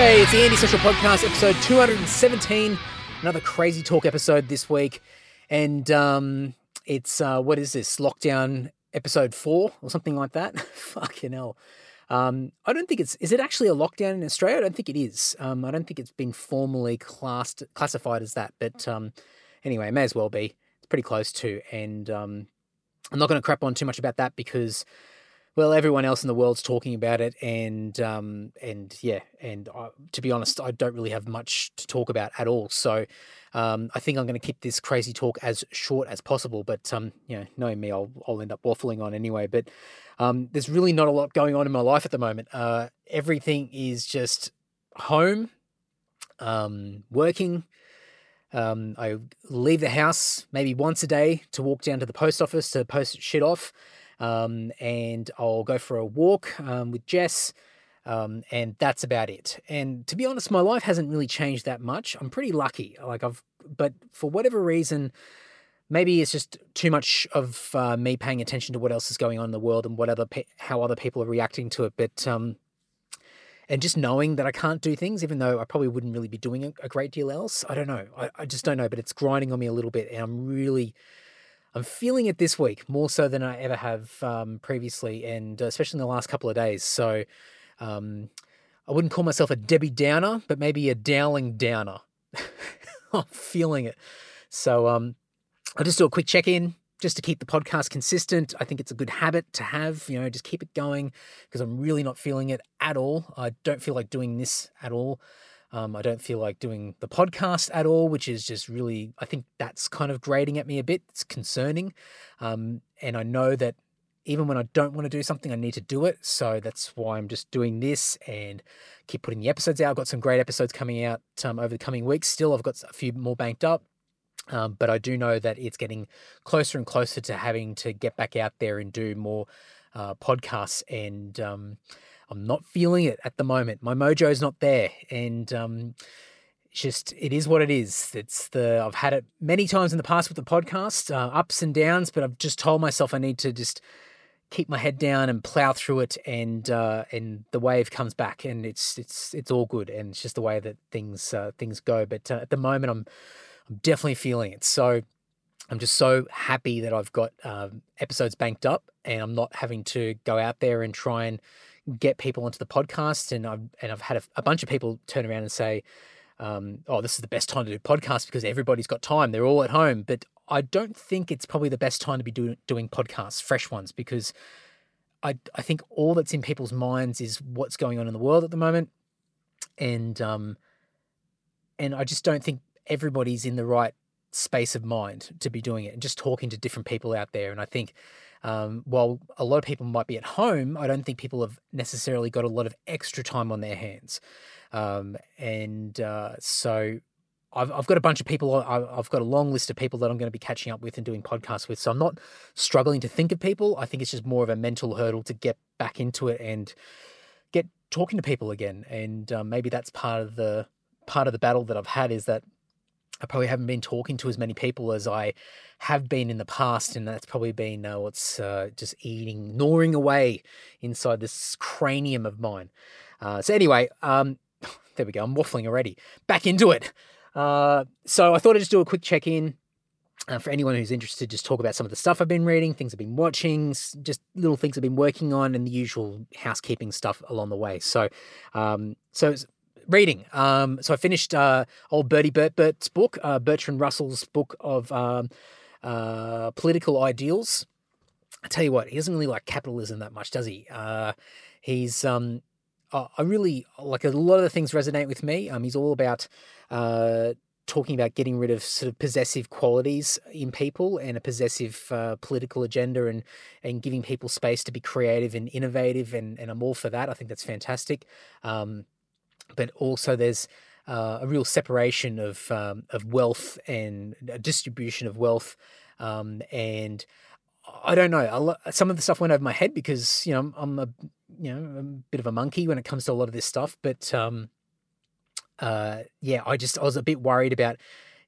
Hey, it's the Andy Social Podcast, episode 217. Another crazy talk episode this week. And um, it's, uh, what is this, lockdown episode four or something like that? Fucking hell. Um, I don't think it's, is it actually a lockdown in Australia? I don't think it is. Um, I don't think it's been formally classed, classified as that. But um, anyway, may as well be. It's pretty close to. And um, I'm not going to crap on too much about that because well, everyone else in the world's talking about it, and um, and yeah, and I, to be honest, I don't really have much to talk about at all. So, um, I think I'm going to keep this crazy talk as short as possible. But um, you know, knowing me, I'll I'll end up waffling on anyway. But um, there's really not a lot going on in my life at the moment. Uh, everything is just home, um, working. Um, I leave the house maybe once a day to walk down to the post office to post shit off. Um, and I'll go for a walk um, with Jess. Um, and that's about it. And to be honest, my life hasn't really changed that much. I'm pretty lucky. Like I've, but for whatever reason, maybe it's just too much of uh, me paying attention to what else is going on in the world and what other pe- how other people are reacting to it. But um, and just knowing that I can't do things, even though I probably wouldn't really be doing a, a great deal else. I don't know. I, I just don't know. But it's grinding on me a little bit, and I'm really I'm feeling it this week more so than I ever have um, previously, and especially in the last couple of days. So um, I wouldn't call myself a Debbie Downer, but maybe a Dowling Downer. I'm feeling it. So um, I'll just do a quick check in just to keep the podcast consistent. I think it's a good habit to have, you know, just keep it going because I'm really not feeling it at all. I don't feel like doing this at all. Um, I don't feel like doing the podcast at all, which is just really, I think that's kind of grating at me a bit. It's concerning. Um, and I know that even when I don't want to do something, I need to do it. So that's why I'm just doing this and keep putting the episodes out. I've got some great episodes coming out um, over the coming weeks. Still, I've got a few more banked up. Um, but I do know that it's getting closer and closer to having to get back out there and do more uh, podcasts and um, I'm not feeling it at the moment. My mojo's not there, and um, just it is what it is. It's the I've had it many times in the past with the podcast, uh, ups and downs, but I've just told myself I need to just keep my head down and plow through it, and uh, and the wave comes back, and it's it's it's all good, and it's just the way that things uh, things go. But uh, at the moment, I'm I'm definitely feeling it. So. I'm just so happy that I've got um, episodes banked up and I'm not having to go out there and try and get people onto the podcast, and I've and I've had a, a bunch of people turn around and say, um, "Oh, this is the best time to do podcasts because everybody's got time; they're all at home." But I don't think it's probably the best time to be doing doing podcasts, fresh ones, because I I think all that's in people's minds is what's going on in the world at the moment, and um, and I just don't think everybody's in the right space of mind to be doing it and just talking to different people out there. And I think um, while a lot of people might be at home, I don't think people have necessarily got a lot of extra time on their hands. Um, and uh, so I've, I've got a bunch of people, I've got a long list of people that I'm going to be catching up with and doing podcasts with. So I'm not struggling to think of people. I think it's just more of a mental hurdle to get back into it and get talking to people again. And um, maybe that's part of the part of the battle that I've had is that I probably haven't been talking to as many people as I have been in the past, and that's probably been uh, what's uh, just eating, gnawing away inside this cranium of mine. Uh, so anyway, um, there we go. I'm waffling already. Back into it. Uh, so I thought I'd just do a quick check in. Uh, for anyone who's interested, just talk about some of the stuff I've been reading, things I've been watching, just little things I've been working on, and the usual housekeeping stuff along the way. So, um, so it's reading. Um, so I finished uh, old Bertie Bert Bert's book, uh, Bertrand Russell's book of um, uh, political ideals. I tell you what, he doesn't really like capitalism that much, does he? Uh, he's um, I really like a lot of the things resonate with me. Um, he's all about uh, talking about getting rid of sort of possessive qualities in people and a possessive uh, political agenda and and giving people space to be creative and innovative and and I'm all for that. I think that's fantastic. Um, but also there's uh, a real separation of um, of wealth and distribution of wealth, um, and I don't know. some of the stuff went over my head because you know I'm, I'm, a you know a bit of a monkey when it comes to a lot of this stuff. But um, uh, yeah, I just I was a bit worried about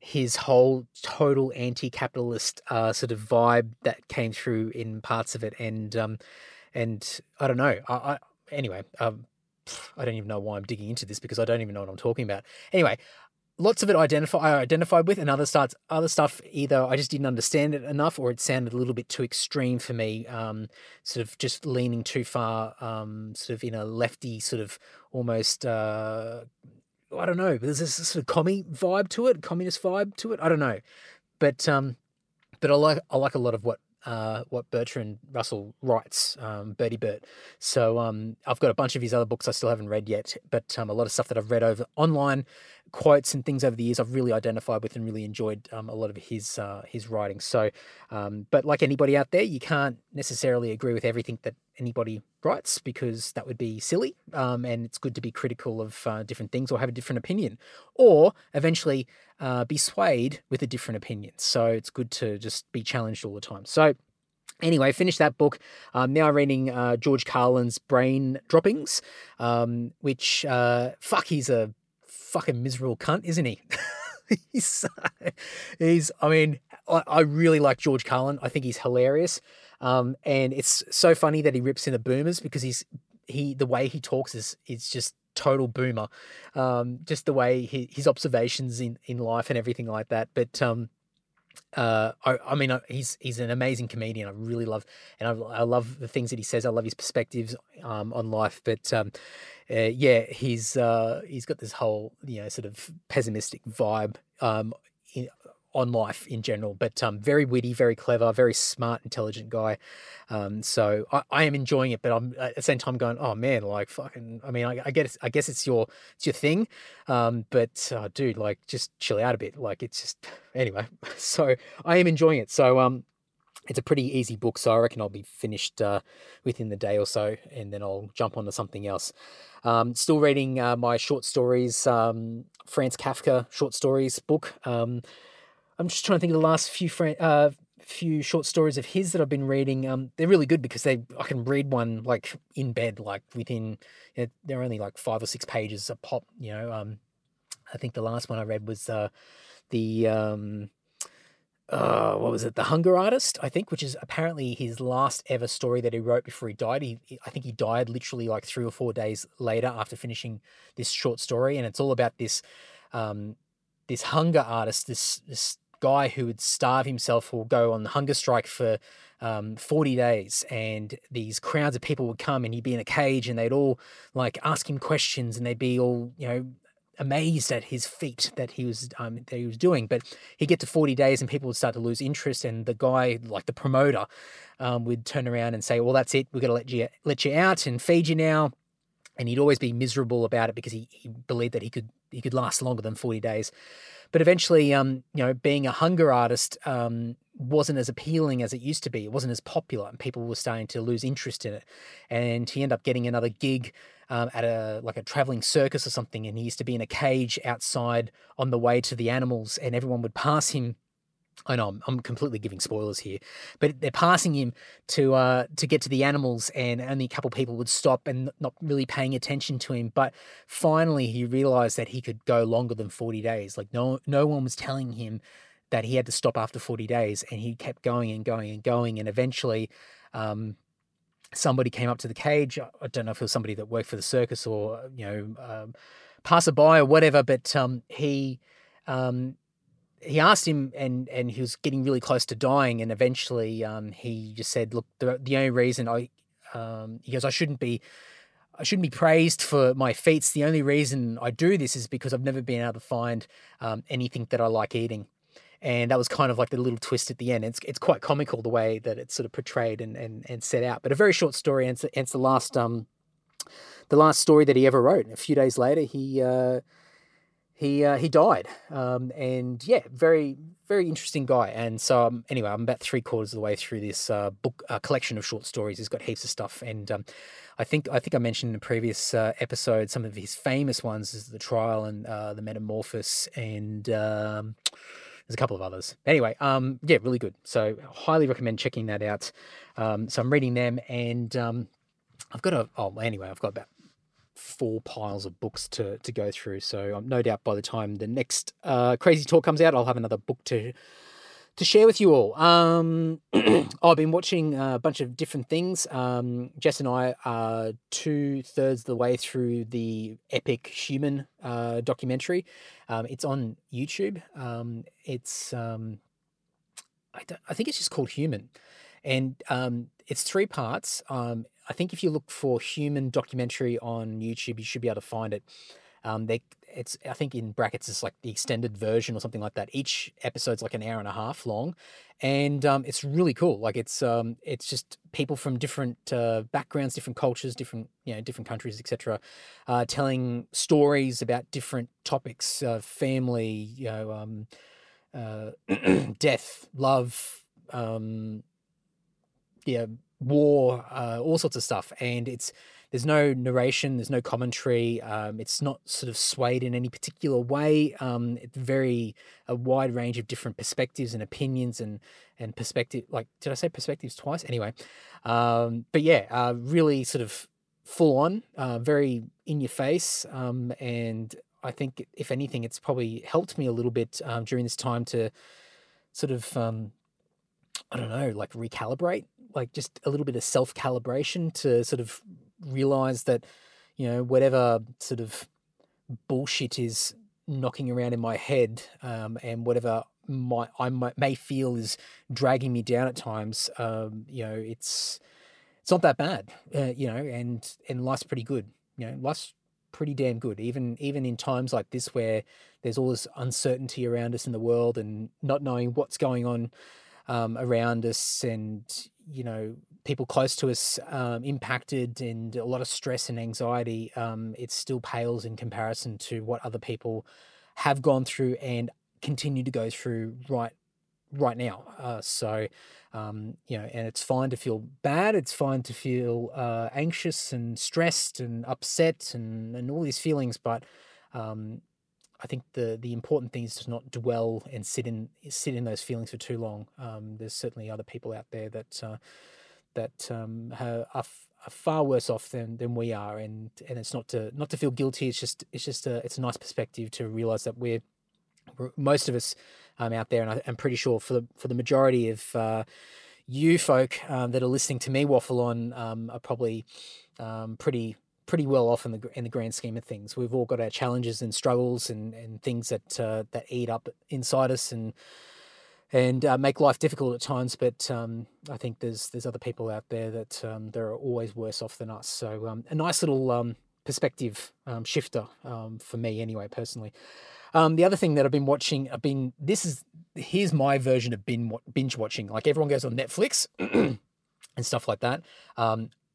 his whole total anti-capitalist uh, sort of vibe that came through in parts of it, and um, and I don't know. I, I anyway, um, I don't even know why I'm digging into this because I don't even know what I'm talking about. Anyway, lots of it identify I identified with, and other starts other stuff either I just didn't understand it enough, or it sounded a little bit too extreme for me. Um, sort of just leaning too far, um, sort of in a lefty sort of almost. Uh, I don't know. There's this sort of commie vibe to it, communist vibe to it. I don't know, but um, but I like I like a lot of what uh, what Bertrand Russell writes, um, Bertie Bert. So um, I've got a bunch of his other books I still haven't read yet, but um, a lot of stuff that I've read over online, quotes and things over the years, I've really identified with and really enjoyed um, a lot of his uh, his writing. So, um, but like anybody out there, you can't necessarily agree with everything that anybody writes because that would be silly. Um, and it's good to be critical of uh, different things or have a different opinion, or eventually uh, be swayed with a different opinion. So it's good to just be challenged all the time. So Anyway, finished that book. I'm now reading uh, George Carlin's Brain Droppings, um, which, uh, fuck, he's a fucking miserable cunt, isn't he? he's, he's, I mean, I, I, really like George Carlin. I think he's hilarious. Um, and it's so funny that he rips in the boomers because he's, he, the way he talks is, is just total boomer. Um, just the way he, his observations in, in life and everything like that. But, um, uh, I, I, mean, he's he's an amazing comedian. I really love, and I, I love the things that he says. I love his perspectives um, on life. But um, uh, yeah, he's uh, he's got this whole you know sort of pessimistic vibe um, in, on life in general, but um, very witty, very clever, very smart, intelligent guy. Um, so I, I, am enjoying it, but I'm at the same time going, oh man, like fucking. I mean, I, I get, I guess it's your, it's your thing, um, but uh, dude, like just chill out a bit. Like it's just anyway. So I am enjoying it. So um, it's a pretty easy book, so I reckon I'll be finished uh, within the day or so, and then I'll jump onto something else. Um, still reading uh, my short stories, um, Franz Kafka short stories book. Um, I'm just trying to think of the last few uh, few short stories of his that I've been reading. Um, they're really good because they I can read one like in bed, like within. You know, they're only like five or six pages a pop. You know, um, I think the last one I read was uh, the um, uh, what was it? The Hunger Artist, I think, which is apparently his last ever story that he wrote before he died. He, I think he died literally like three or four days later after finishing this short story, and it's all about this, um, this hunger artist, this this guy who would starve himself or go on the hunger strike for um, 40 days and these crowds of people would come and he'd be in a cage and they'd all like ask him questions and they'd be all you know amazed at his feat that he was um, that he was doing. But he'd get to 40 days and people would start to lose interest and the guy like the promoter um, would turn around and say well that's it. We're going to let you let you out and feed you now and he'd always be miserable about it because he, he believed that he could he could last longer than 40 days but eventually, um, you know, being a hunger artist um, wasn't as appealing as it used to be. It wasn't as popular, and people were starting to lose interest in it. And he ended up getting another gig um, at a like a traveling circus or something. And he used to be in a cage outside on the way to the animals, and everyone would pass him I know I'm, I'm, completely giving spoilers here, but they're passing him to uh, to get to the animals, and only a couple people would stop and not really paying attention to him. But finally, he realized that he could go longer than 40 days. Like no no one was telling him that he had to stop after 40 days, and he kept going and going and going, and eventually. Um, somebody came up to the cage. I don't know if it was somebody that worked for the circus or you know um, passerby or whatever, but um, he um, he asked him, and and he was getting really close to dying, and eventually um, he just said, "Look, the the only reason I," um, he goes, "I shouldn't be." I shouldn't be praised for my feats. The only reason I do this is because I've never been able to find um, anything that I like eating. And that was kind of like the little twist at the end. It's it's quite comical the way that it's sort of portrayed and, and, and set out. But a very short story, and it's, it's the last um the last story that he ever wrote. A few days later, he uh, he uh, he died. Um, and yeah, very very interesting guy. And so um, anyway, I'm about three quarters of the way through this uh, book uh, collection of short stories. He's got heaps of stuff, and um, I think I think I mentioned in a previous uh, episode some of his famous ones is the Trial and uh, the Metamorphosis, and um, there's a couple of others. Anyway, um, yeah, really good. So highly recommend checking that out. Um, so I'm reading them, and I've got a oh anyway, I've got about four piles of books to to go through. So um, no doubt by the time the next uh, Crazy Talk comes out, I'll have another book to to share with you all. Um, I've been watching a bunch of different things. Um, Jess and I are two thirds of the way through the epic human uh, documentary. Um, it's on YouTube. Um, it's um, I, I, think it's just called Human, and um, it's three parts. I think if you look for human documentary on YouTube, you should be able to find it. Um, they it's I think in brackets it's like the extended version or something like that. Each episode's like an hour and a half long, and um, it's really cool. Like it's um, it's just people from different uh, backgrounds, different cultures, different you know different countries, etc., uh, telling stories about different topics, uh, family, you know, um, uh, death, love, um, yeah, war, uh, all sorts of stuff, and it's there's no narration, there's no commentary. Um, it's not sort of swayed in any particular way. Um, it's very a wide range of different perspectives and opinions and and perspective. Like, did I say perspectives twice? Anyway, um, but yeah, uh, really sort of full on, uh, very in your face, um, and I think if anything, it's probably helped me a little bit um, during this time to sort of um, I don't know, like recalibrate, like just a little bit of self calibration to sort of realize that, you know, whatever sort of bullshit is knocking around in my head um, and whatever my, I might, may feel is dragging me down at times, um, you know, it's, it's not that bad, uh, you know, and, and life's pretty good. You know, life's pretty damn good, even, even in times like this where there's all this uncertainty around us in the world and not knowing what's going on um, around us and, you know, people close to us um, impacted and a lot of stress and anxiety, um, it still pales in comparison to what other people have gone through and continue to go through right right now. Uh, so, um, you know, and it's fine to feel bad. It's fine to feel uh, anxious and stressed and upset and, and all these feelings. But um, I think the the important thing is to not dwell and sit in sit in those feelings for too long. Um, there's certainly other people out there that uh, that um, are, are, far worse off than, than we are, and and it's not to not to feel guilty. It's just it's just a it's a nice perspective to realize that we're, we're most of us um, out there, and I, am pretty sure for the for the majority of uh, you folk um, that are listening to me waffle on um, are probably um, pretty pretty well off in the in the grand scheme of things. We've all got our challenges and struggles and, and things that uh, that eat up inside us and and uh, make life difficult at times. But um, I think there's there's other people out there that um, they're always worse off than us. So um, a nice little um, perspective um, shifter um, for me, anyway, personally. the other thing that I've been watching, I've been this is here's my version of binge watching. Like everyone goes on Netflix and stuff like that.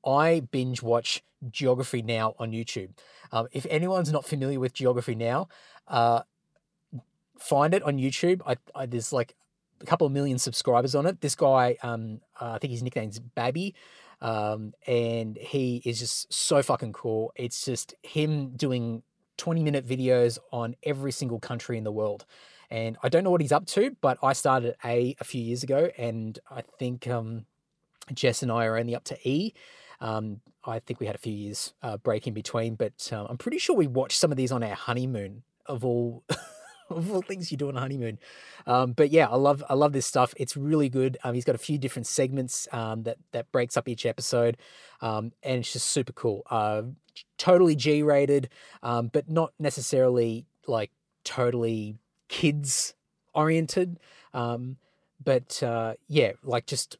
I binge watch Geography Now on YouTube. if anyone's not familiar with Geography Now, uh, find it on YouTube. I, I, there's like a couple of million subscribers on it. This guy, um, uh, I think his nickname's Barby, um, and he is just so fucking cool. It's just him doing 20 minute videos on every single country in the world. And I don't know what he's up to, but I started A a few years ago, and I think um, Jess and I are only up to E. Um, I think we had a few years uh, break in between, but uh, I'm pretty sure we watched some of these on our honeymoon of all of all things you do on a honeymoon. Um, but yeah, I love I love this stuff. It's really good. Um, he's got a few different segments um, that that breaks up each episode, um, and it's just super cool. Uh, totally G rated, um, but not necessarily like totally kids oriented. Um, but uh, yeah, like just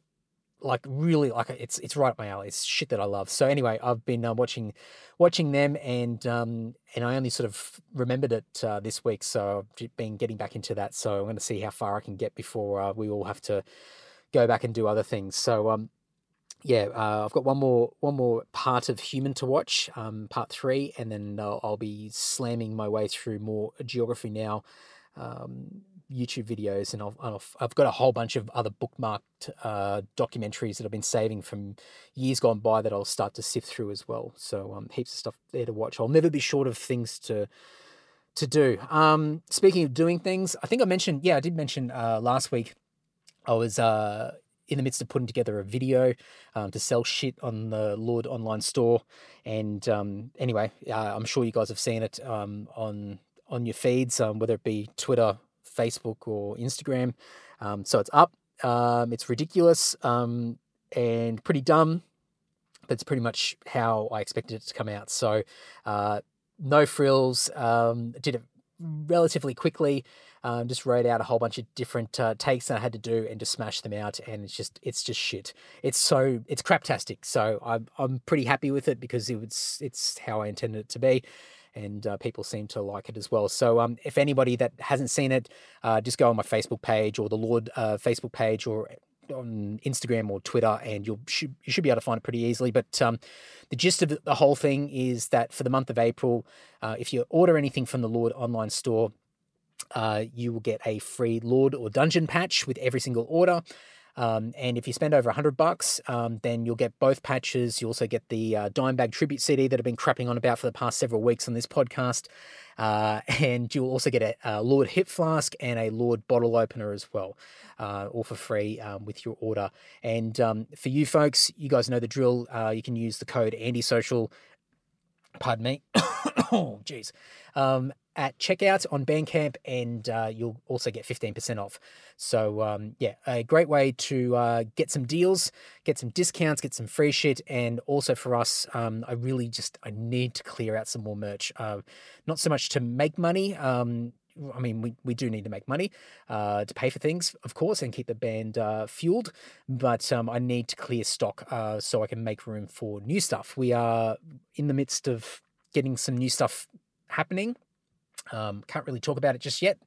like really like it's it's right up my alley. It's shit that I love. So anyway, I've been uh, watching watching them and um and I only sort of remembered it uh, this week, so I've been getting back into that. So I'm going to see how far I can get before uh, we all have to go back and do other things. So um yeah, uh, I've got one more one more part of Human to watch, um, part three, and then I'll, I'll be slamming my way through more geography now. Um, YouTube videos, and I've, I've got a whole bunch of other bookmarked uh, documentaries that I've been saving from years gone by that I'll start to sift through as well. So um, heaps of stuff there to watch. I'll never be short of things to to do. Um, speaking of doing things, I think I mentioned, yeah, I did mention uh, last week. I was uh, in the midst of putting together a video um, to sell shit on the Lord online store, and um, anyway, uh, I'm sure you guys have seen it um, on on your feeds, um, whether it be Twitter, Facebook or Instagram. Um, so it's up. Um, it's ridiculous um, and pretty dumb, That's pretty much how I expected it to come out. So uh, no frills. Um, did it relatively quickly. Um, just wrote out a whole bunch of different uh, takes that I had to do and just smash them out, and it's just it's just shit. It's so it's craptastic. So I'm I'm pretty happy with it because it was it's how I intended it to be. And uh, people seem to like it as well. So, um, if anybody that hasn't seen it, uh, just go on my Facebook page or the Lord uh, Facebook page or on Instagram or Twitter, and you'll should, you should be able to find it pretty easily. But um, the gist of the whole thing is that for the month of April, uh, if you order anything from the Lord online store, uh, you will get a free Lord or Dungeon patch with every single order. Um, and if you spend over 100 bucks, um, then you'll get both patches. You also get the uh, Dimebag Tribute CD that I've been crapping on about for the past several weeks on this podcast. Uh, and you'll also get a, a, Lord Hip Flask and a Lord Bottle Opener as well, uh, all for free um, with your order. And um, for you folks, you guys know the drill. Uh, you can use the code AndySocial. Pardon me. oh, jeez. At checkout on Bandcamp, and uh, you'll also get 15% off. So, um, yeah, a great way to uh, get some deals, get some discounts, get some free shit. And also for us, um, I really just, I need to clear out some more merch. Uh, not so much to make money. Um, I mean, we, we do need to make money uh, to pay for things, of course, and keep the band uh, fueled. But um, I need to clear stock uh, so I can make room for new stuff. We are in the midst of getting some new stuff happening um, can't really talk about it just yet.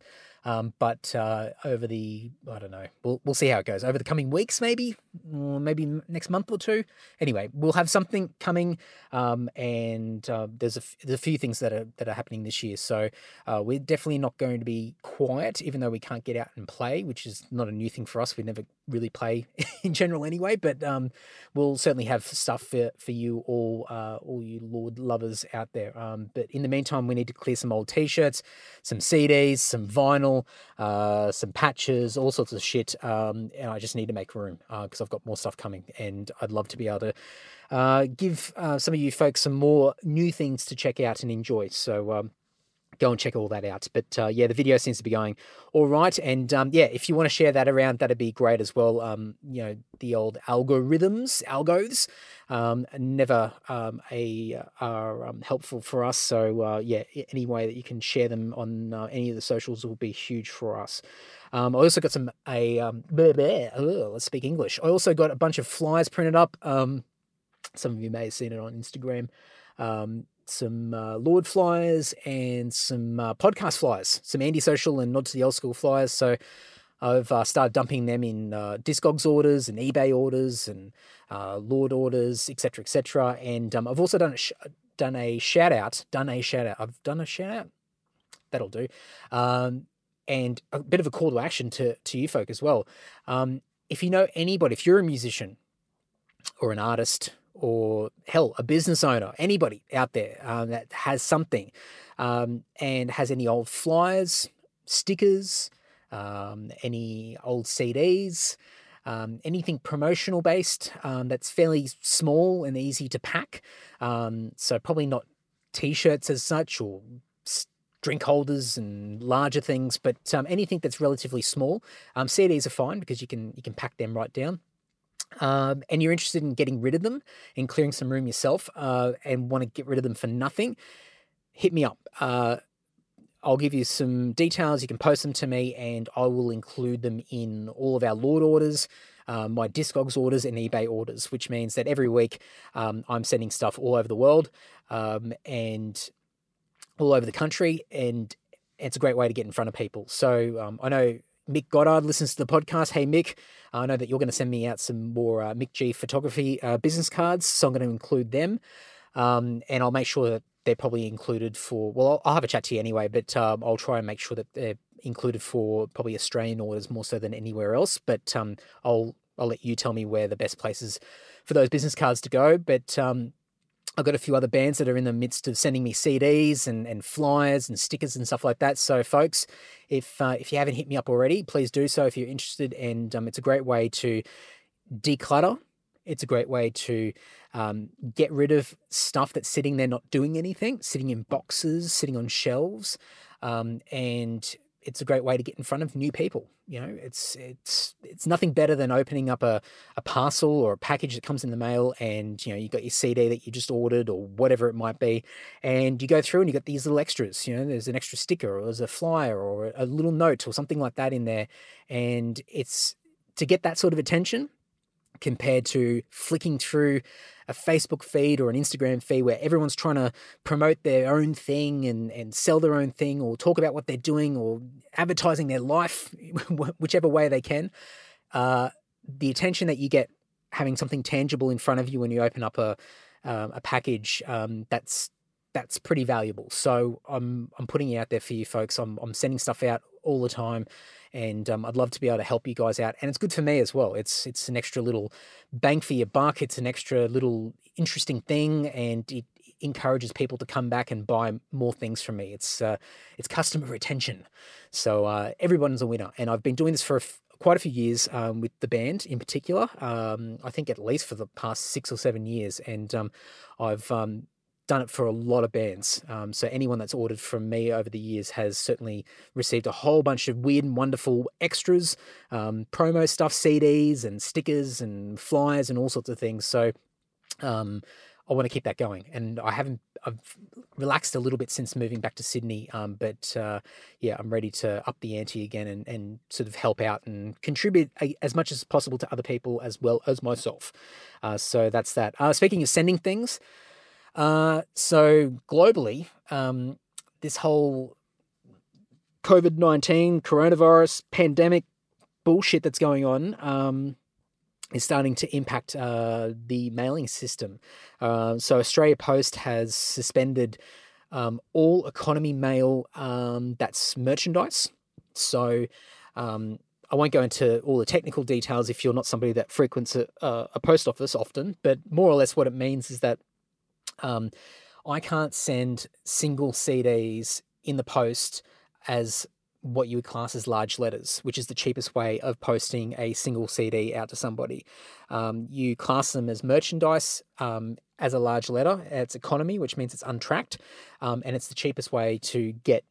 Um, but uh, over the, I don't know, we'll, we'll see how it goes. Over the coming weeks, maybe, maybe next month or two. Anyway, we'll have something coming, um, and uh, there's, a, there's a few things that are that are happening this year. So uh, we're definitely not going to be quiet, even though we can't get out and play, which is not a new thing for us. We never really play in general anyway, but um, we'll certainly have stuff for, for you all, uh, all you Lord lovers out there. Um, but in the meantime, we need to clear some old t-shirts, some CDs, some vinyl, uh, some patches, all sorts of shit. Um, and I just need to make room because uh, I've got more stuff coming, and I'd love to be able to uh, give uh, some of you folks some more new things to check out and enjoy. So um, go and check all that out. But uh, yeah, the video seems to be going all right. And um, yeah, if you want to share that around, that'd be great as well. Um, you know, the old algorithms, algos, um, never um, a uh, are um, helpful for us. So uh, yeah, any way that you can share them on uh, any of the socials will be huge for us. Um, I also got some a let's speak English. I also got a bunch of flyers printed up. Some of you may have seen it on Instagram. Um, some uh, Lord flyers and some uh, podcast flyers, some Andy Social and Nod to the Old School flyers. So I've uh, started dumping them in uh, Discogs orders and eBay orders and uh, Lord orders, etc., etc. And um, I've also done a sh- done a shout out, done a shout out. I've done a shout out. That'll do. Um, and a bit of a call to action to to you folk as well. Um, if you know anybody, if you're a musician or an artist or hell, a business owner, anybody out there um, that has something um, and has any old flyers, stickers, um, any old CDs, um, anything promotional based um, that's fairly small and easy to pack. Um, so, probably not t shirts as such or drink holders and larger things, but anything that's relatively small. CDs are fine because you can you can pack them right down um, and you're interested in getting rid of them and clearing some room yourself uh, and want to get rid of them for nothing, hit me up. Uh, I'll give you some details. You can post them to me, and I will include them in all of our Lord orders, um, my Discogs orders, and eBay orders, which means that every week um, I'm sending stuff all over the world um, and all over the country, and it's a great way to get in front of people. So um, I know Mick Goddard listens to the podcast. Hey, Mick, I know that you're going to send me out some more uh, Mick G photography uh, business cards, so I'm going to include them. Um, and I'll make sure that they're probably included for, well, I'll, I'll have a chat to you anyway, but um, I'll try and make sure that they're included for probably Australian orders more so than anywhere else. But um, I'll, I'll let you tell me where the best places for those business cards to go. But um, I've got a few other bands that are in the midst of sending me CDs and, and flyers and stickers and stuff like that. So, folks, if uh, if you haven't hit me up already, please do so if you're interested. And um, it's a great way to declutter. It's a great way to um, get rid of stuff that's sitting there not doing anything, sitting in boxes, sitting on shelves, um, and it's a great way to get in front of new people. You know, it's it's it's nothing better than opening up a, a parcel or a package that comes in the mail and you know, you got your CD that you just ordered or whatever it might be, and you go through and you got these little extras, you know, there's an extra sticker or there's a flyer or a little note or something like that in there. And it's to get that sort of attention compared to flicking through a Facebook feed or an Instagram feed where everyone's trying to promote their own thing and, and sell their own thing or talk about what they're doing or advertising their life, whichever way they can. Uh, the attention that you get having something tangible in front of you when you open up a um, a package um, that's that's pretty valuable. So I'm I'm putting it out there for you folks. I'm I'm sending stuff out all the time and um, I'd love to be able to help you guys out. And it's good for me as well. It's it's an extra little bang for your buck. It's an extra little interesting thing, and it encourages people to come back and buy more things from me. It's uh, it's customer retention, so uh, everyone's a winner. And I've been doing this for a f- quite a few years um, with the band in particular. Um, I think at least for the past six or seven years, and um, I've um, done it for a lot of bands. Um, so anyone that's ordered from me over the years has certainly received a whole bunch of weird and wonderful extras, um, promo stuff, CDs and stickers and flyers and all sorts of things. So um, I want to keep that going, and I haven't. I've relaxed a little bit since moving back to Sydney, um, but uh, yeah, I'm ready to up the ante again and, and sort of help out and contribute as much as possible to other people as well as myself. Uh, so that's that. Uh, speaking of sending things. Uh, so globally, um, this whole COVID 19 coronavirus pandemic bullshit that's going on um, is starting to impact uh, the mailing system. Uh, so, Australia Post has suspended um, all economy mail um, that's merchandise. So, um, I won't go into all the technical details if you're not somebody that frequents a, a post office often, but more or less what it means is that um, I can't send single CDs in the post as what you would class as large letters, which is the cheapest way of posting a single CD out to somebody. Um, you class them as merchandise um, as a large letter. It's economy, which means it's untracked, um, and it's the cheapest way to get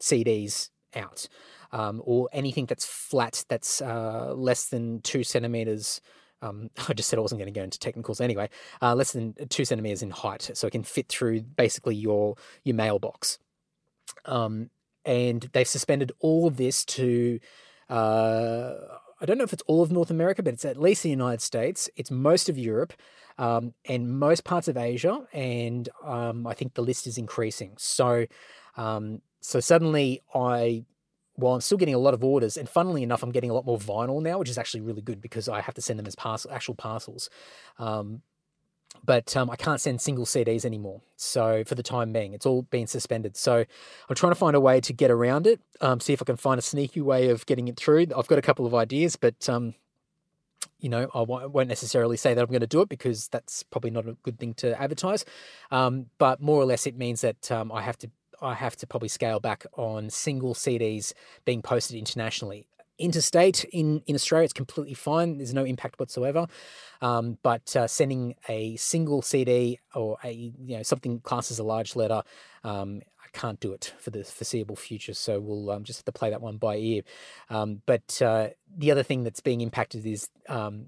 CDs out. Um, or anything that's flat, that's uh, less than two centimeters um, I just said I wasn't going to go into technicals anyway, uh, less than two centimeters in height, so it can fit through basically your your mailbox. Um, and they've suspended all of this to, uh, I don't know if it's all of North America, but it's at least the United States. It's most of Europe, um, and most parts of Asia, and um, I think the list is increasing. So, um, so suddenly I well, I'm still getting a lot of orders, and funnily enough, I'm getting a lot more vinyl now, which is actually really good because I have to send them as parcel, actual parcels. Um, but um, I can't send single CDs anymore. So for the time being, it's all been suspended. So I'm trying to find a way to get around it. Um, see if I can find a sneaky way of getting it through. I've got a couple of ideas, but um, you know, I won't necessarily say that I'm going to do it because that's probably not a good thing to advertise. Um, but more or less, it means that um, I have to I have to probably scale back on single CDs being posted internationally. Interstate in, in Australia, it's completely fine. There's no impact whatsoever. Um, but uh, sending a single CD or a you know something classed as a large letter, um, I can't do it for the foreseeable future. So we'll um, just have to play that one by ear. Um, but uh, the other thing that's being impacted is um,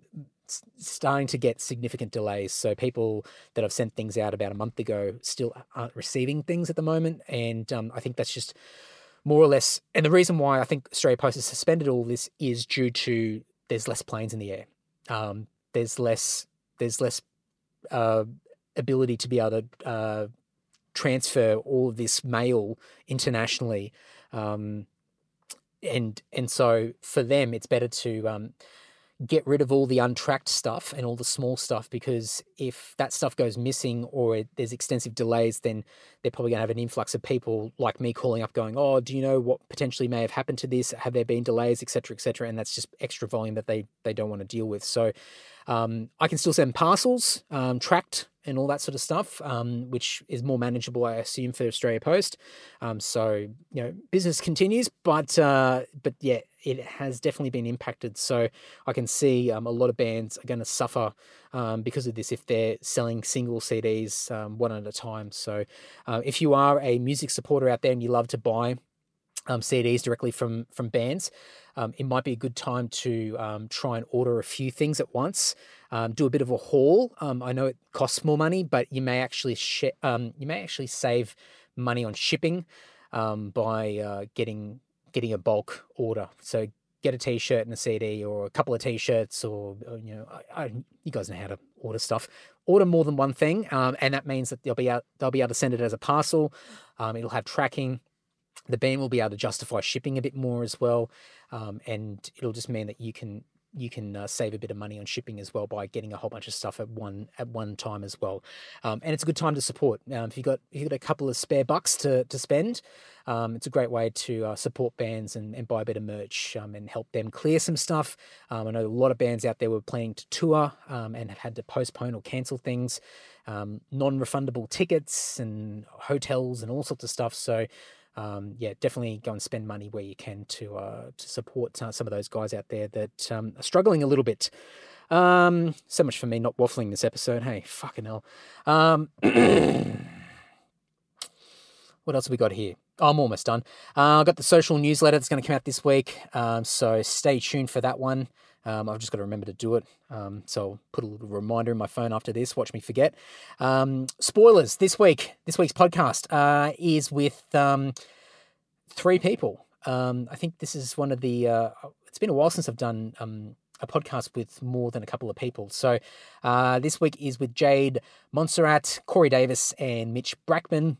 starting to get significant delays. So people that I've sent things out about a month ago still aren't receiving things at the moment, and um, I think that's just more or less. And the reason why I think Australia Post has suspended all this is due to there's less planes in the air. Um, there's less there's less uh, ability to be able to uh, transfer all of this mail internationally. Um, and and so for them, it's better to um, get rid of all the untracked stuff and all the small stuff because if that stuff goes missing or it, there's extensive delays, then they're probably going to have an influx of people like me calling up going, "Oh, do you know what potentially may have happened to this? Have there been delays, etc., etc.?" And that's just extra volume that they they don't want to deal with. So um, I can still send parcels um, tracked and all that sort of stuff, um, which is more manageable, I assume, for Australia Post. Um, so you know, business continues, but uh, but yeah, it has definitely been impacted. So I can see um, a lot of bands are going to suffer um, because of this if they're selling single CDs um, one at a time. So uh, if you are a music supporter out there and you love to buy um, CDs directly from from bands, um, it might be a good time to um, try and order a few things at once. Um, do a bit of a haul. Um, I know it costs more money, but you may actually sh- um, you may actually save money on shipping by uh, getting getting a bulk order. So get a t-shirt and a CD or a couple of t-shirts or, or you know I, I, you guys know how to order stuff order more than one thing um, and that means that they'll be out they'll be able to send it as a parcel um, it'll have tracking the band will be able to justify shipping a bit more as well um, and it'll just mean that you can you can uh, save a bit of money on shipping as well by getting a whole bunch of stuff at one at one time as well. Um, and it's a good time to support. Um, if you got if you got a couple of spare bucks to to spend, um, it's a great way to uh, support bands and, and buy a bit of merch um, and help them clear some stuff. Um, I know a lot of bands out there were planning to tour um, and have had to postpone or cancel things, non-refundable tickets and hotels and all sorts of stuff. So um, yeah, definitely go and spend money where you can to uh, to support uh, some of those guys out there that um, are struggling a little bit. Um, so much for me not waffling this episode. Hey, fucking hell. Um, what else have we got here? Oh, I'm almost done. Uh, I've got the social newsletter that's going to come out this week, um, so stay tuned for that one. Um, I've just got to remember to do it. Um, so I'll put a little reminder in my phone after this. Watch me forget. Um, spoilers this week. This week's podcast uh, is with um, three people. Um, I think this is one of the. Uh, it's been a while since I've done um, a podcast with more than a couple of people. So uh, this week is with Jade Montserrat, Corey Davis, and Mitch Brackman.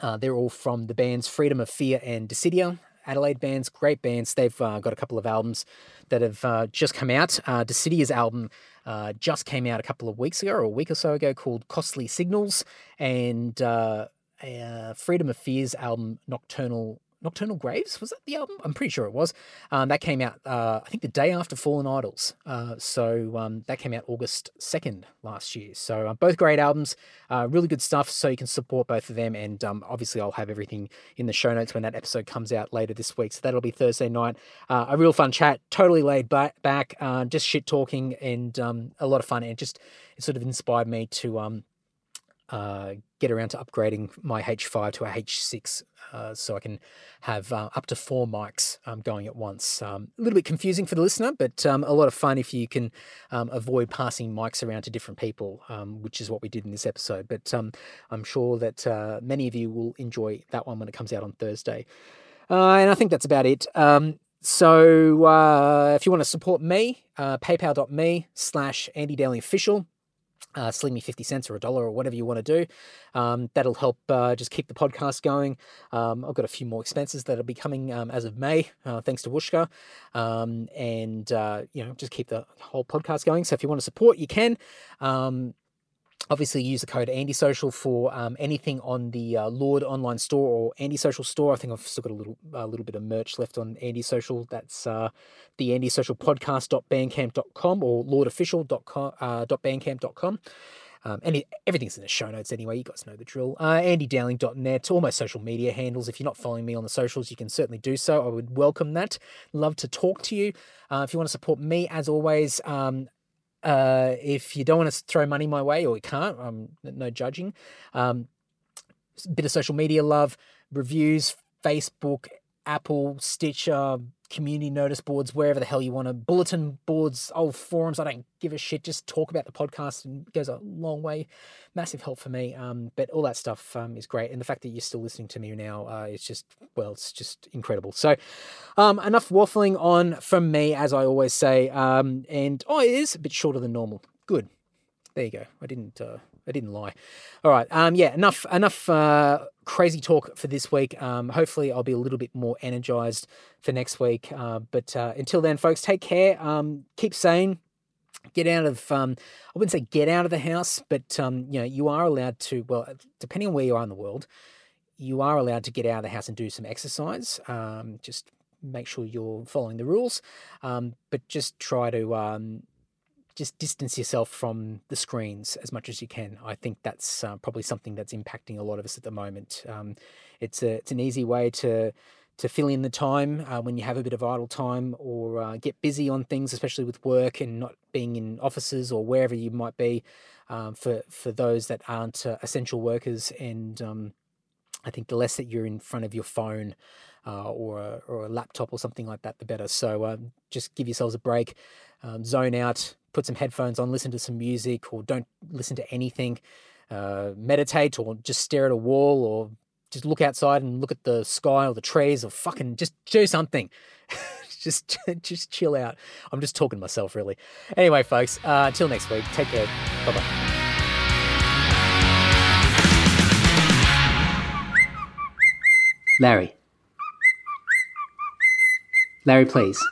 Uh, they're all from the bands Freedom of Fear and Decidia. Adelaide bands, great bands. They've uh, got a couple of albums that have uh, just come out. Uh, Decidia's album uh, just came out a couple of weeks ago, or a week or so ago, called Costly Signals, and uh, uh, Freedom of Fear's album Nocturnal Nocturnal Graves was that the album? I'm pretty sure it was. Um, that came out, uh, I think, the day after Fallen Idols. Uh, so um, that came out August second last year. So uh, both great albums, uh, really good stuff. So you can support both of them, and um, obviously I'll have everything in the show notes when that episode comes out later this week. So that'll be Thursday night. Uh, a real fun chat, totally laid back, uh, just shit talking, and um, a lot of fun. And just it sort of inspired me to um, uh, get around to upgrading my H5 to a H6 uh, so I can have uh, up to four mics um, going at once. Um, a little bit confusing for the listener, but um, a lot of fun if you can um, avoid passing mics around to different people, um, which is what we did in this episode. But um, I'm sure that uh, many of you will enjoy that one when it comes out on Thursday. Uh, and I think that's about it. so uh, if you want to support me, paypal.me slash Andy Daly Official uh, sling me 50 cents or a dollar or whatever you want to do. Um, that'll help uh, just keep the podcast going. Um, I've got a few more expenses that'll be coming um, as of May, uh, thanks to Whooshkaa. Um, and, uh, you know, just keep the whole podcast going. So if you want to support, you can. Obviously use the code AndySocial for um, anything on the uh, Lord online store or Andy Social store. I think I've still got a little a little bit of merch left on Andy Social. That's uh, the andysocialpodcast.bandcamp.com or lordofficial.bandcamp.com. Um, and everything's in the show notes anyway. You guys know the drill. Uh, AndyDowling.net, all my social media handles. If you're not following me on the socials, you can certainly do so. I would welcome that. Love to talk to you. Uh, if you want to support me, as always, um, uh, if you don't want to throw money my way or you can't, um, no judging. Um, bit of social media love, reviews, Facebook, Apple, Stitcher, community notice boards, wherever the hell you want to, bulletin boards, old forums. I don't give a shit. Just talk about the podcast and goes a long way. Massive help for me. Um, but all that stuff um, is great. And the fact that you're still listening to me now uh, is just, well, it's just incredible. So um, enough waffling on from me, as I always say. Um, and oh, it is a bit shorter than normal. Good. There you go. I didn't. Uh, I didn't lie. All right. Um. Yeah. Enough. Enough. Uh, crazy talk for this week. Um. Hopefully, I'll be a little bit more energized for next week. Uh. But uh, until then, folks, take care. Um. Keep sane. Get out of. Um. I wouldn't say get out of the house, but um. You know, you are allowed to. Well, depending on where you are in the world, you are allowed to get out of the house and do some exercise. Um. Just make sure you're following the rules. Um. But just try to um just distance yourself from the screens as much as you can. I think that's uh, probably something that's impacting a lot of us at the moment. Um, it's a it's an easy way to to fill in the time uh, when you have a bit of idle time or uh, get busy on things, especially with work and not being in offices or wherever you might be. Um, for for those that aren't uh, essential workers and um, I think the less that you're in front of your phone uh, or, a, or a laptop or something like that, the better. So um, just give yourselves a break, um, zone out, put some headphones on, listen to some music, or don't listen to anything. Uh, meditate or just stare at a wall or just look outside and look at the sky or the trees or fucking just do something. just just chill out. I'm just talking to myself really. Anyway, folks, uh, until next week, take care. Bye bye. Larry. Larry, please.